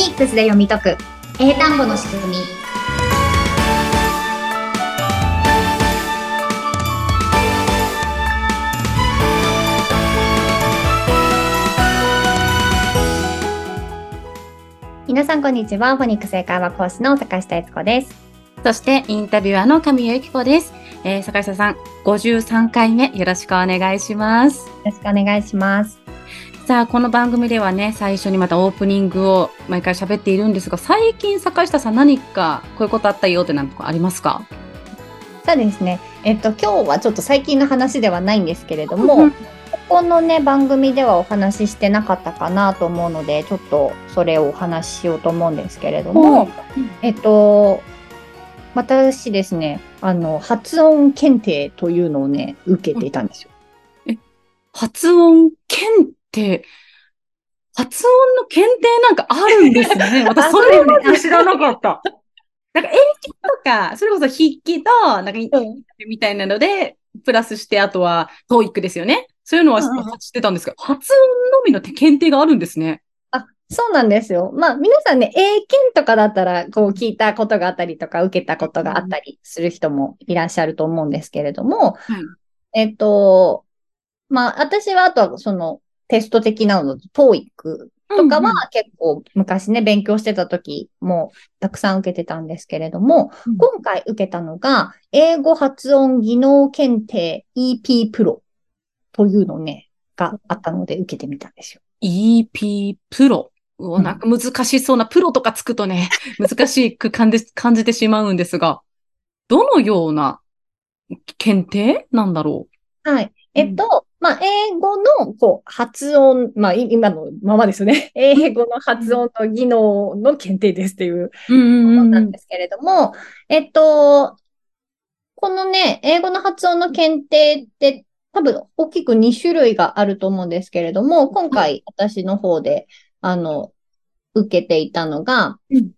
ニックスで読み解く。英単語の仕組み。皆さんこんにちは。フォニックス英会話講師の坂下悦子です。そしてインタビュアーの神谷由紀子です、えー、坂下さん53回目よろしくお願いします。よろしくお願いしますさあ、この番組ではね、最初にまたオープニングを毎回喋っているんですが、最近坂下さん何かこういうことあったよって何かありますか？そうですね。えっと、今日はちょっと最近の話ではないんですけれども、ここのね、番組ではお話ししてなかったかなと思うので、ちょっとそれをお話ししようと思うんですけれども、えっと、私ですね、あの、発音検定というのをね、受けていたんですよ。え、発音検定、発音の検定なんかあるんですね。私、それまず知らなかった。なんか、英検とか、それこそ筆記と、なんか、みたいなので、プラスして、あとは、トーイックですよね。そういうのは知ってたんですが、発音のみの検定があるんですね。あ、そうなんですよ。まあ、皆さんね、英検とかだったら、こう聞いたことがあったりとか、受けたことがあったりする人もいらっしゃると思うんですけれども、はい、えっと、まあ、私はあとは、その、テスト的なの、トーイックとかは結構昔ね、勉強してた時もたくさん受けてたんですけれども、うん、今回受けたのが、英語発音技能検定 EP プロというのね、があったので受けてみたんですよ。EP プロ？うなんか難しそうな、プロとかつくとね、難しく感じ感じてしまうんですが、どのような検定なんだろう？はい。えっと、まあ、英語の、こう、発音、まあ、今のままですよね。英語の発音と技能の検定ですっていうものなんですけれども、えっと、このね、英語の発音の検定って多分大きく2種類があると思うんですけれども、今回私の方で、あの、受けていたのが、うん、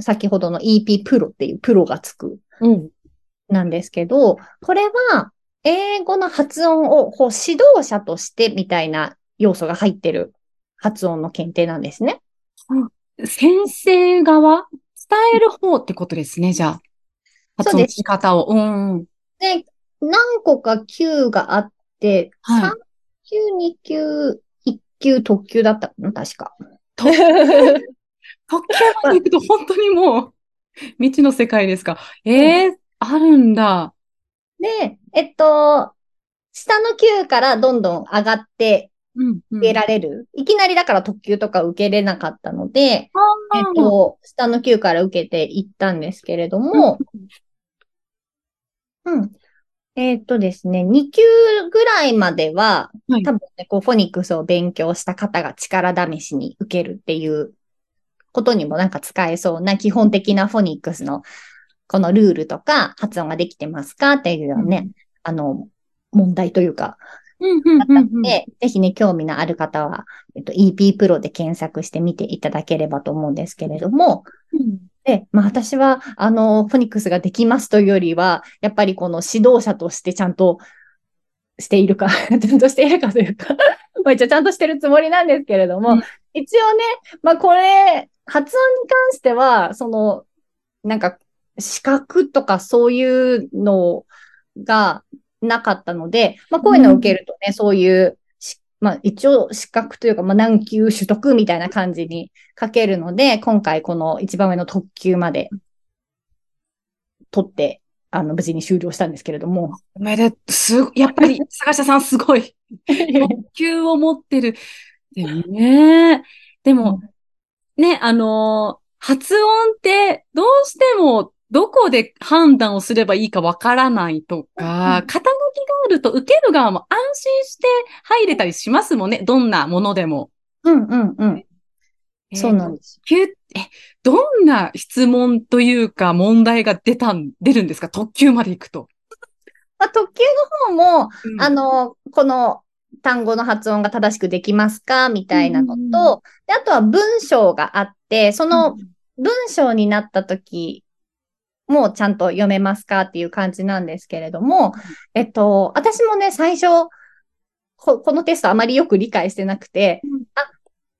先ほどの EP プロっていうプロがつく、うん、なんですけど、これは、英語の発音をこう指導者としてみたいな要素が入ってる発音の検定なんですね。先生側？伝える方ってことですね、じゃあ。発音の仕方を。うん。で、何個か級があって、はい、3級、2級、1級、特級だったの？確か。特級 特級まで行くと本当にもう未知の世界ですか。ええー、あるんだ。で、えっと、下の級からどんどん上がって受けられる。うんうん、いきなりだから特級とか受けれなかったので、えっと、下の級から受けていったんですけれども、うん、うん。えっ、とですね、2級ぐらいまでは、はい、多分ね、こう、フォニックスを勉強した方が力試しに受けるっていうことにもなんか使えそうな基本的なフォニックスのこのルールとか発音ができてますかっていうようなね、うん、あの、問題というか、で、ぜひね、興味のある方は、えっと、EP プロで検索してみていただければと思うんですけれども、うん、で、まあ私は、あの、フォニックスができますというよりは、やっぱりこの指導者としてちゃんとしているか ちゃんとしているかというか まあ一応ちゃんとしてるつもりなんですけれども、うん、一応ね、まあこれ、発音に関しては、その、なんか資格とかそういうのがなかったので、まあ、こういうのを受けるとね、うん、そういう、まあ、一応資格というか、まあ、難級取得みたいな感じに書けるので、今回この一番上の特級まで取って、あの、無事に終了したんですけれども。おめで、す、やっぱり、坂下さんすごい。特級を持ってる。でもね、でも、ね、あのー、発音ってどうしてもどこで判断をすればいいかわからないとか、肩書きがあると受ける側も安心して入れたりしますもんね。どんなものでも。うんうんうん。えー、そうなんです。え、どんな質問というか問題が出たん、出るんですか？特急まで行くと。まあ、特急の方も、うん、あの、この単語の発音が正しくできますか？みたいなのと、うん、で、あとは文章があって、その文章になった時もちゃんと読めますかっていう感じなんですけれども、えっと、私もね、最初、ここのテストあまりよく理解してなくて、うん、あ、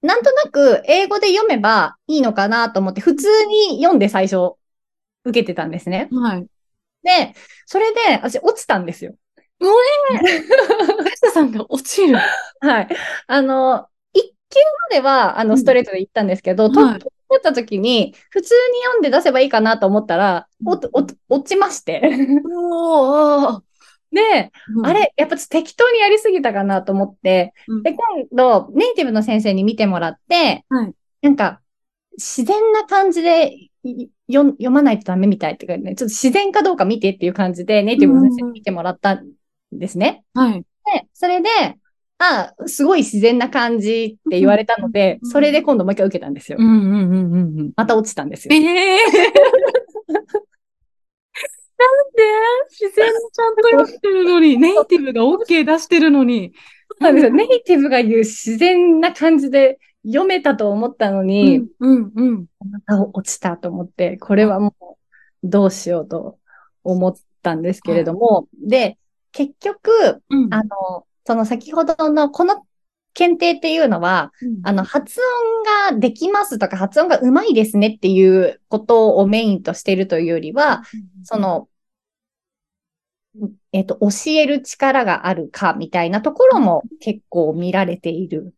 なんとなく英語で読めばいいのかなと思って、普通に読んで最初受けてたんですね。はい。で、それで私落ちたんですよ。うえー、さんが落ちる。はい。あの、一級までは、あの、ストレートで行ったんですけど、うん、トップ取った時に、普通に読んで出せばいいかなと思ったら、お、お、落ちまして。おで、うん、あれ、やっぱ適当にやりすぎたかなと思って、うん、で、今度、ネイティブの先生に見てもらって、はい、なんか、自然な感じで読まないとダメみたいってかね、ちょっと自然かどうか見てっていう感じで、ネイティブの先生に見てもらったんですね。はい。で、それで、あすごい自然な感じって言われたので、それで今度もう一回受けたんですよ。うんうんうんうん、また落ちたんですよ。ええー なんで？自然にちゃんと読んでるのに、ネイティブが OK 出してるのに。そうなんですよ。ネイティブが言う自然な感じで読めたと思ったのに、うん、うん、うん。また落ちたと思って、これはもうどうしようと思ったんですけれども、で、結局、うん、あの、その先ほどのこの検定っていうのは、うん、あの、発音ができますとか、発音がうまいですねっていうことをメインとしているというよりは、うん、その、えっ、と、教える力があるかみたいなところも結構見られている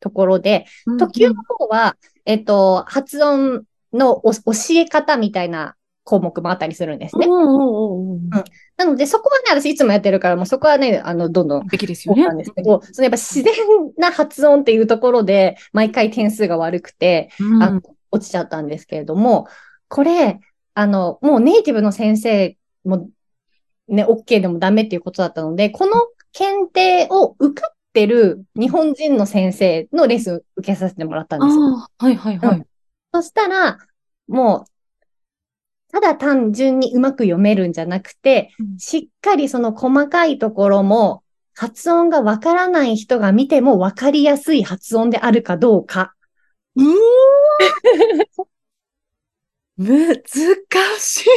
ところで、途中の方は、えっ、と、発音の教え方みたいな項目もあったりするんですね。なので、そこはね、私いつもやってるから、もうそこはね、あの、どんどん。べきですよね。なんですけど、そのやっぱ自然な発音っていうところで、毎回点数が悪くて、うん、あの落ちちゃったんですけれども、これ、あの、もうネイティブの先生も、ね、OK でもダメっていうことだったので、この検定を受かってる日本人の先生のレッスン受けさせてもらったんですよ。はいはいはい。うん、そしたら、もう、ただ単純にうまく読めるんじゃなくて、うん、しっかりその細かいところも、発音がわからない人が見てもわかりやすい発音であるかどうか。うー 難しい。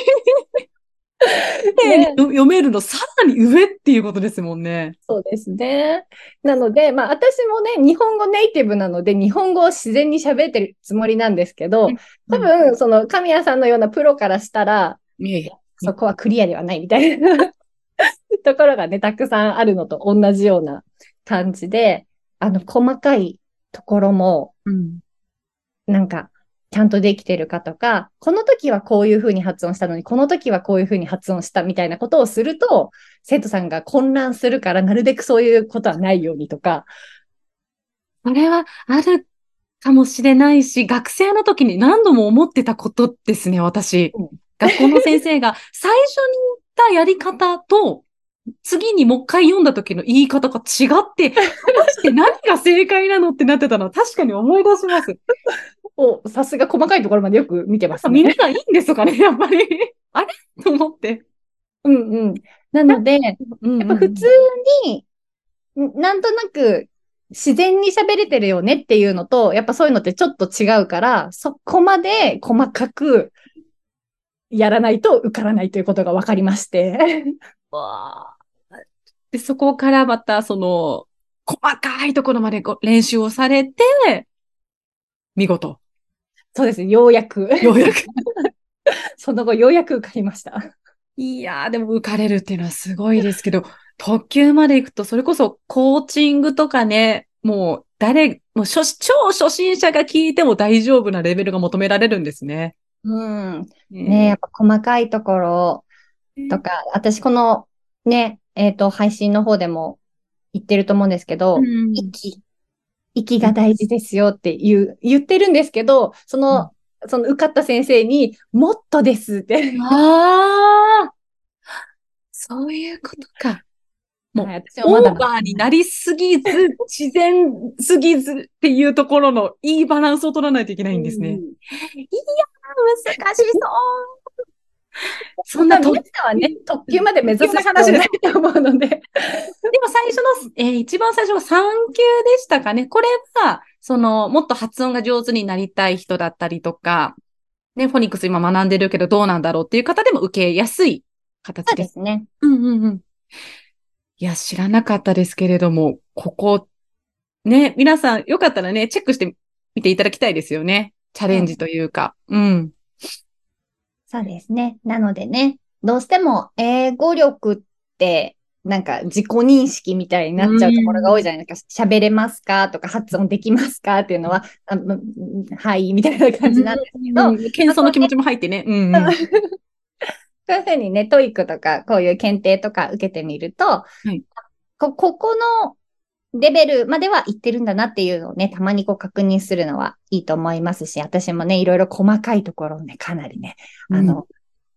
ね、読めるのさらに上っていうことですもんね。そうですね。なので、まあ私もね、日本語ネイティブなので、日本語を自然に喋ってるつもりなんですけど、多分、その神谷さんのようなプロからしたら、そこはクリアではないみたいな ところがね、たくさんあるのと同じような感じで、あの、細かいところも、うん、なんか、ちゃんとできてるかとか、この時はこういうふうに発音したのに、この時はこういうふうに発音したみたいなことをすると、生徒さんが混乱するから、なるべくそういうことはないようにとか。それはあるかもしれないし、学生の時に何度も思ってたことですね、私。うん、学校の先生が 最初に言ったやり方と、次にもう一回読んだ時の言い方が違って、果たして何が正解なのってなってたのは確かに思い出します。お、さすが細かいところまでよく見てますね。皆さんいいんですかね、やっぱり。あれ？と思って。うんうん。なので、やっぱ普通に、なんとなく自然に喋れてるよねっていうのと、やっぱそういうのってちょっと違うから、そこまで細かくやらないと受からないということが分かりまして。わで、そこからまた、その、細かいところまで練習をされて、見事。そうです。ようやく。ようやく。その後、ようやく受かりました。いやー、でも受かれるっていうのはすごいですけど、特急まで行くと、それこそコーチングとかね、もう誰、もう超初心者が聞いても大丈夫なレベルが求められるんですね。うん。ねやっぱ細かいところとか、私このね、えっ、ー、と、配信の方でも言ってると思うんですけど、うん、息、息が大事ですよって言う、言ってるんですけど、その、うん、その受かった先生に、もっとですって。ああそういうことか。もう、はい、私オーバーになりすぎず、自然すぎずっていうところのいいバランスを取らないといけないんですね。うん、いやー、難しそう。そんな特急はね、特急まで目指す話ないと思うので。最初の、えー、一番最初は3級でしたかね。これは、その、もっと発音が上手になりたい人だったりとか、ね、フォニックス今学んでるけどどうなんだろうっていう方でも受けやすい形です。そうですね。うんうんうん。いや、知らなかったですけれども、ここ、ね、皆さんよかったらね、チェックしてみていただきたいですよね。チャレンジというか。うん。そうですね。なのでね、どうしても英語力って、なんか自己認識みたいになっちゃうところが多いじゃないですか。喋れますかとか発音できますかっていうのは、あはい、みたいな感じなんですけど。謙遜の気持ちも入ってね。うんうん、そういうふうにね、 TOEIC とか、こういう検定とか受けてみると、はい、こ、ここのレベルまでは行ってるんだなっていうのをね、たまにこう確認するのはいいと思いますし、私もね、いろいろ細かいところをね、かなりね、あの、うん、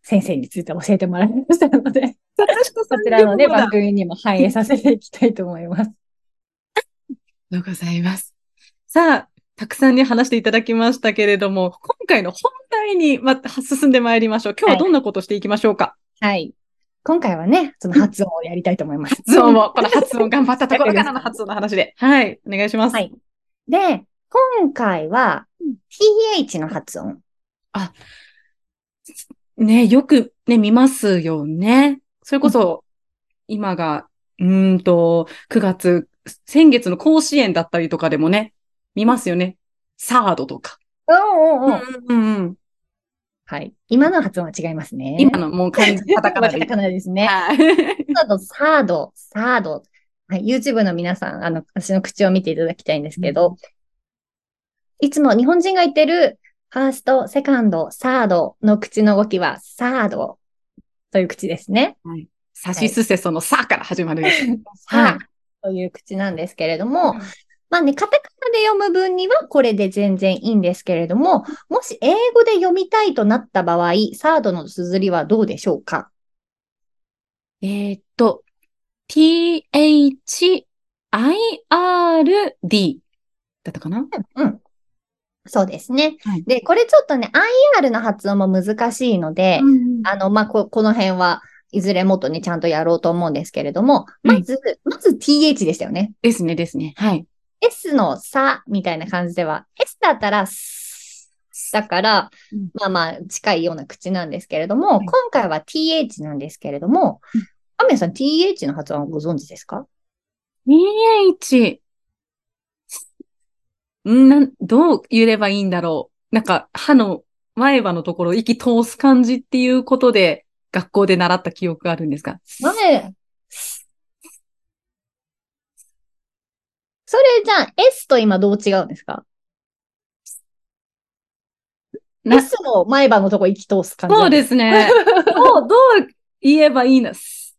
先生について教えてもらいましたので、こちらのね、番組にも反映させていきたいと思います。ありがとうございます。さあ、たくさんに話していただきましたけれども、今回の本題にまた進んでまいりましょう。今日はどんなことしていきましょうか、はい、はい。今回はね、その発音をやりたいと思います。発音を、この発音頑張ったところからの発音の話で。はい、お願いします。はい。で、今回は、th の発音。あ、ね、よくね、見ますよね。それこそ、今が、うんと、9月、先月の甲子園だったりとかでもね、見ますよね。サードとか。うんうんうん。うんうん。はい。今の発音は違いますね。今のもう漢字カタカナで。カタカナですね。はい。サード、サード、サード。はい。YouTube の皆さん、あの、私の口を見ていただきたいんですけど、うん、いつも日本人が言ってる、ファースト、セカンド、サードの口の動きは、サードという口ですね。はい。サシスセソのサから始まる。はい。という口なんですけれども、うん、まあね、カタカナで読む分にはこれで全然いいんですけれども、もし英語で読みたいとなった場合、サードの綴りはどうでしょうか？えー、っと、t-h-i-r-d だったかな、うん、そうですね、はい。で、これちょっとね、IR の発音も難しいので、うん、あの、まあ、こ、この辺はいずれもっとね、ちゃんとやろうと思うんですけれども、まず、はい、まず th でしたよね。ですね、ですね。はい。S のさみたいな感じでは、S だったら、だから、うん、まあまあ近いような口なんですけれども、今回は TH なんですけれども、アメさん TH の発音ご存知ですか ?TH。んな、どう言えばいいんだろう。なんか、歯の前歯のところ息通す感じっていうことで、学校で習った記憶があるんですか？前、それじゃあ S と今どう違うんですか ?S の前歯のとこ息通す感じ。そうですね。どう、どう言えばいいんです。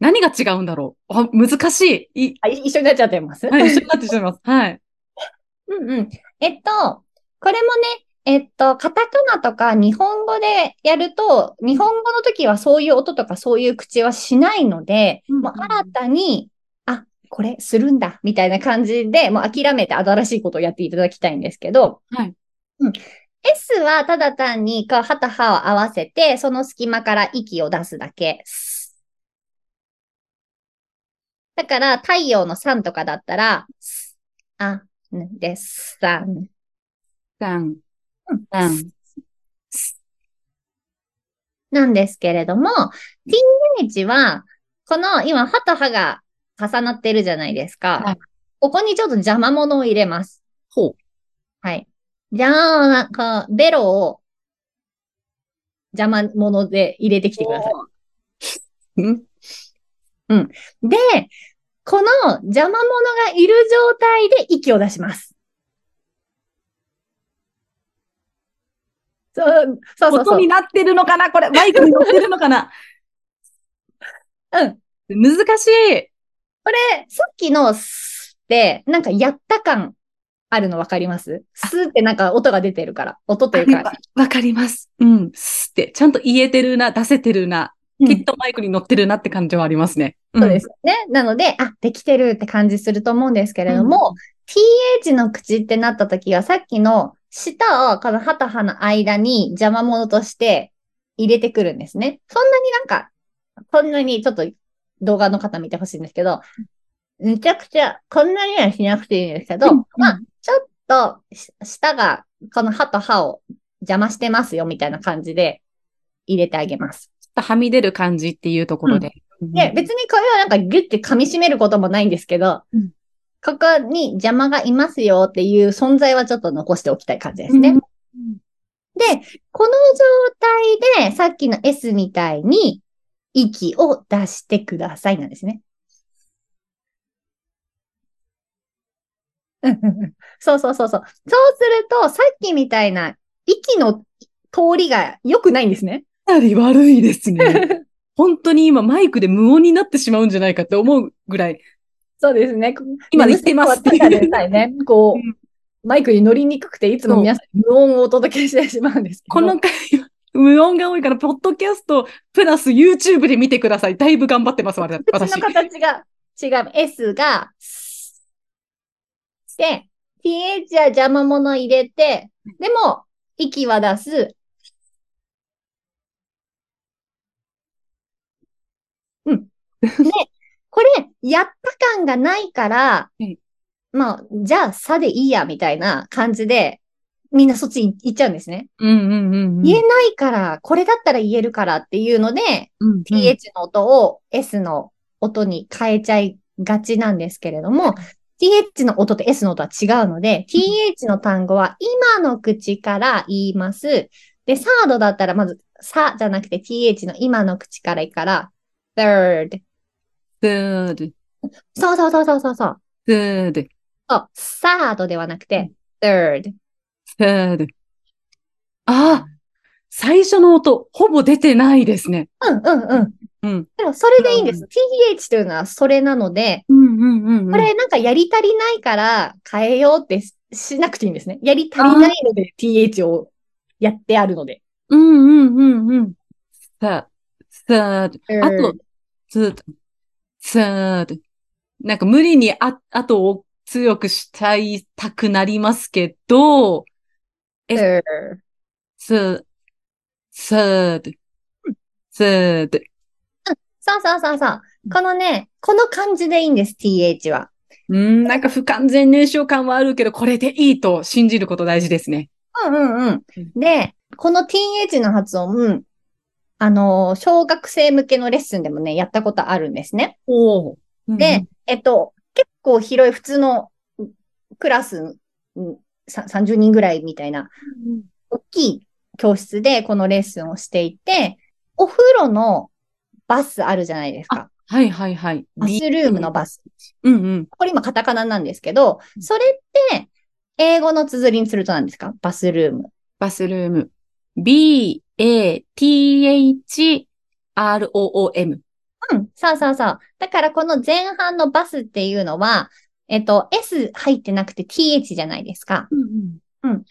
何が違うんだろう？あ、難しい。いあ一緒になっちゃってます？はい、一緒になってしまいます。はい。うんうん。えっと、これもね、えっと、カタカナとか日本語でやると、日本語の時はそういう音とかそういう口はしないので、うんうん、もう新たにこれするんだ、みたいな感じで、もう諦めて新しいことをやっていただきたいんですけど、はい。うん。S はただ単に、歯と歯を合わせて、その隙間から息を出すだけ。だから、太陽の3とかだったら、あ、です、さん。さん。さん。なんですけれども、TH は、この今、歯と歯が重なってるじゃないですか。はい、ここにちょっと邪魔物を入れます。ほう。はい。じゃあ、なんか、ベロを邪魔物で入れてきてください。うん？うん。で、この邪魔者がいる状態で息を出します。そうそうそう音になってるのかな？これ、マイクに乗ってるのかな？うん。難しい。これ、さっきのスって、なんかやった感あるのわかります？スってなんか音が出てるから。音っていうか。わかります。うん。スって、ちゃんと言えてるな、出せてるな、きっとマイクに乗ってるなって感じはありますね。うん、そうですね。なので、あ、できてるって感じすると思うんですけれども、うん、th の口ってなった時は、さっきの舌をこの歯と歯の間に邪魔者として入れてくるんですね。そんなになんか、こんなにちょっと動画の方見てほしいんですけど、めちゃくちゃ、こんなにはしなくていいんですけど、うん、まあ、ちょっと、舌が、この歯と歯を邪魔してますよ、みたいな感じで入れてあげます。とはみ出る感じっていうところで。うん、で、別にこれはなんかギュッて噛み締めることもないんですけど、うん、ここに邪魔がいますよっていう存在はちょっと残しておきたい感じですね。うんで、この状態で、さっきの S みたいに、息を出してくださいなんですね。そうそうそうそう。そうすると、さっきみたいな息の通りが良くないんですね。かなり悪いですね。本当に今マイクで無音になってしまうんじゃないかって思うぐらい。そうですね。今言ってますっていうね、こう、うんマイクに乗りにくくて、いつも皆さん無音をお届けしてしまうんですけど。この回は無音が多いから、ポッドキャストプラス YouTube で見てください。だいぶ頑張ってます、私。口の形が違う。S が、で、TH は邪魔者入れて、でも、息は出す。うん。で、これ、やった感がないからうん、まあ、じゃあ、さでいいや、みたいな感じで、みんなそっちに行っちゃうんですね。うんうんうんうん。言えないから、これだったら言えるからっていうので、うんうん TH の音を S の音に変えちゃいがちなんですけれども、TH の音と S の音は違うので、TH の単語は今の口から言います。で、サードだったらまず、さじゃなくて TH の今の口からいいから、third。third, そうそうそうそうそうそう。third, そう、サードではなくて、third。third. ああ、最初の音、ほぼ出てないですね。うんうんうん。うん。でもそれでいいんです。TH というのはそれなので、うんうんうんうん。これなんかやり足りないから変えようってししなくていいんですね。やり足りないので TH をやってあるので。うんうんうんうん。さ、third. あと、third, third. なんか無理にあ、後を強くしたいたくなりますけど、え third third, third. そうそうそうそう。このね、この感じでいいんです、TH は。うん、なんか不完全燃焼感はあるけど、これでいいと信じること大事ですね。うんうんうん。で、この TH の発音、あの、小学生向けのレッスンでもね、やったことあるんですね。おで、えっと、結構広い普通のクラス、うんさ30人ぐらいみたいな、大きい教室でこのレッスンをしていて、お風呂のバスあるじゃないですか。はいはいはい。バスルームのバス。うんうん。これ今カタカナなんですけど、それって、英語の綴りにすると何ですか？バスルーム。バスルーム。B, A, T, H, R, O, O, M。うん、そうそうそう。だからこの前半のバスっていうのは、えっと、S 入ってなくて TH じゃないですか。うん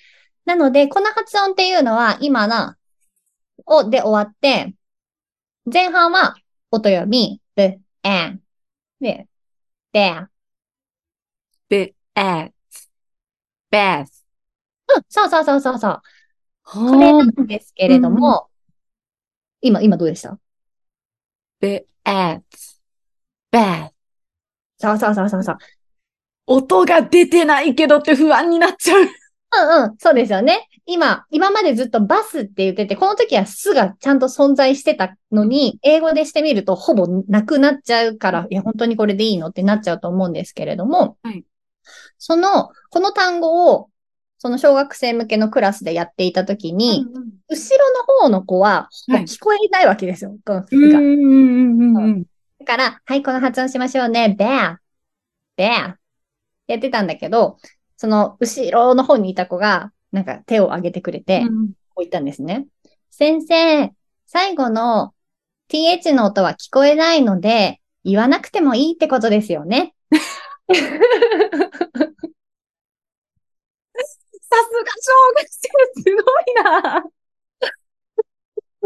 なので、この発音っていうのは今の、をで終わって、前半は音読み、b, an, で、there。べ、at, bath. うん、そうそうそうそうそう。ここれなんですけれども、今、今どうでした？べ、at, bath. そうそうそうそうそう。音が出てないけどって不安になっちゃう。うんうん、そうですよね。今、今までずっとバスって言ってて、この時はスがちゃんと存在してたのに、英語でしてみるとほぼなくなっちゃうから、いや、本当にこれでいいのってなっちゃうと思うんですけれども、はいその、この単語を、その小学生向けのクラスでやっていた時に、後ろの方の子は、はい聞こえないわけですよ、このスが。うんうんうんうん。だから、はい、この発音しましょうね。bear, bear やってたんだけど、その後ろの方にいた子が、なんか手を挙げてくれて、こう言ったんですね。先生、最後の th の音は聞こえないので、言わなくてもいいってことですよね。さすが小学生、すごいな。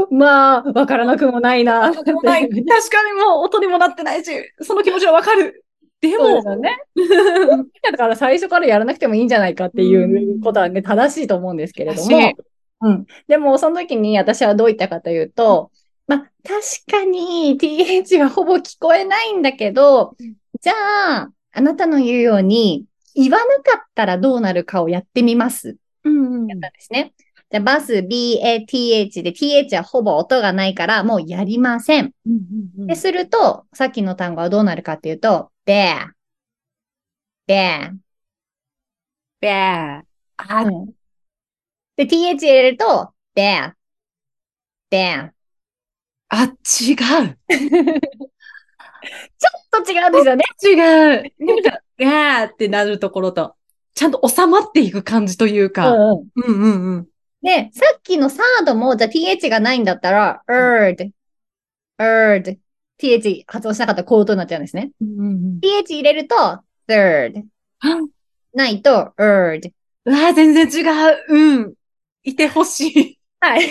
まあ、わからなくもないな。確かにもう音にもなってないし、その気持ちはわかる。でもそうです、よね。だから最初からやらなくてもいいんじゃないかっていうことはね、正しいと思うんですけれども。うん。でも、その時に私はどう言ったかというと、まあ、確かに th はほぼ聞こえないんだけど、じゃあ、あなたの言うように、言わなかったらどうなるかをやってみます。うんうんやったんですね。じゃあ、バス、b, a, th で、th はほぼ音がないから、もうやりません。うんうんで、すると、さっきの単語はどうなるかっていうと、bear, ベア。あ、うんで、th 入れると、bear, bear. あ、違う。と違うんですよね。違う。なんか、ガーってなるところと、ちゃんと収まっていく感じというか。うんうんうんうんうん。で、さっきのサードも、じゃあ th がないんだったら、erd, erd, th 発音しなかったらこうとなっちゃうんですね。うんうん th 入れると、third, うん、ないと、erd. うわー全然違う。うん。いてほしい。はい。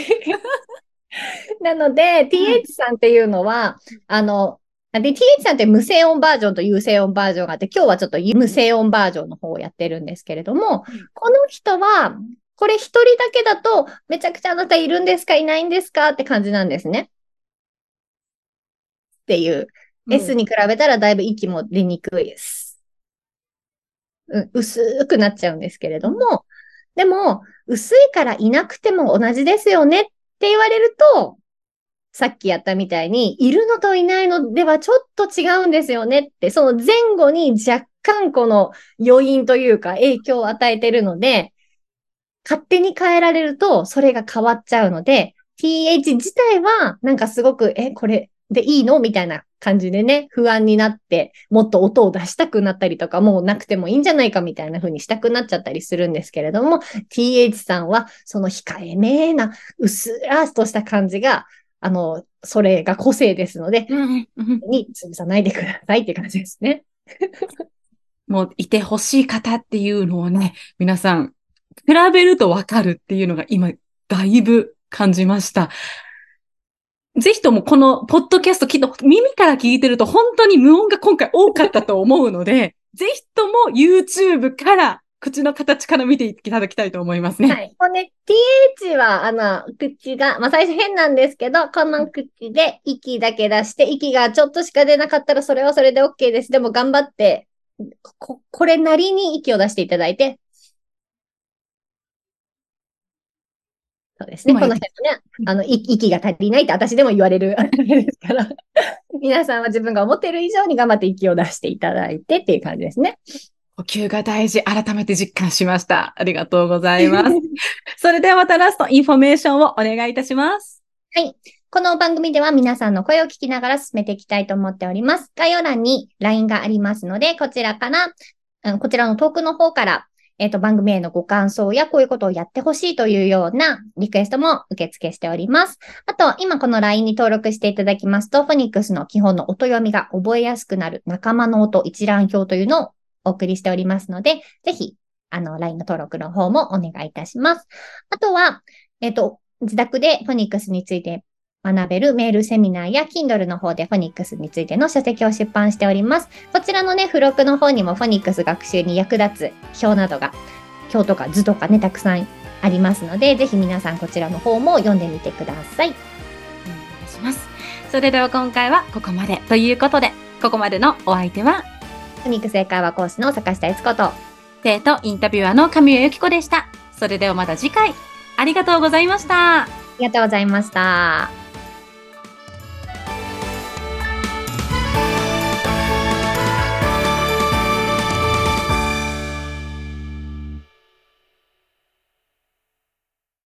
なので、th さんっていうのは、あの、で、th さんって無声音バージョンと有声音バージョンがあって、今日はちょっと無声音バージョンの方をやってるんですけれども、この人は、これ一人だけだと、めちゃくちゃあなたいるんですかいないんですかって感じなんですね。っていう。S に比べたらだいぶ息も出にくいです。うん、薄くなっちゃうんですけれども、でも、薄いからいなくても同じですよねって言われると、さっきやったみたいに、いるのといないのではちょっと違うんですよねって、その前後に若干この余韻というか影響を与えてるので、勝手に変えられるとそれが変わっちゃうので、th 自体はなんかすごく、え、これでいいのみたいな感じでね、不安になって、もっと音を出したくなったりとか、もうなくてもいいんじゃないかみたいな風にしたくなっちゃったりするんですけれども、th さんはその控えめな、うっすらとした感じが、あの、それが個性ですので、うんうんうんに潰さないでくださいって感じですね。もういてほしい方っていうのをね、皆さん、比べるとわかるっていうのが今、だいぶ感じました。ぜひともこのポッドキャストきっと耳から聞いてると本当に無音が今回多かったと思うので、ぜひとも YouTube から口の形から見ていただきたいと思いますね。はい。これね、th は、あの、口が、まあ、最初変なんですけど、この口で息だけ出して、息がちょっとしか出なかったらそれはそれで OK です。でも頑張って、こ、これなりに息を出していただいて、そうですね。今この辺ね、あの、い息が足りないって私でも言われる あれですから、皆さんは自分が思っている以上に頑張って息を出していただいてっていう感じですね。呼吸が大事、改めて実感しました。ありがとうございます。それではまたラストインフォメーションをお願いいたします。はい。この番組では皆さんの声を聞きながら進めていきたいと思っております。概要欄に LINE がありますので、こちらから、うんこちらのトークの方から、えっ、と、番組へのご感想やこういうことをやってほしいというようなリクエストも受付しております。あと、今この LINE に登録していただきますと、フォニックスの基本の音読みが覚えやすくなる仲間の音一覧表というのをお送りしておりますので、ぜひ、あの、LINE の登録の方もお願いいたします。あとは、えっ、と、自宅でフォニックスについて学べるメールセミナーや Kindle の方でフォニックスについての書籍を出版しております。こちらのね、付録の方にもフォニックス学習に役立つ表などが、表とか図とかね、たくさんありますので、ぜひ皆さんこちらの方も読んでみてください。お願いします。それでは今回はここまでということで、ここまでのお相手は、フォニックス英会話講師の坂下悦子と、生徒インタビュアーの神谷由紀子でした。それではまた次回、ありがとうございました。ありがとうございました。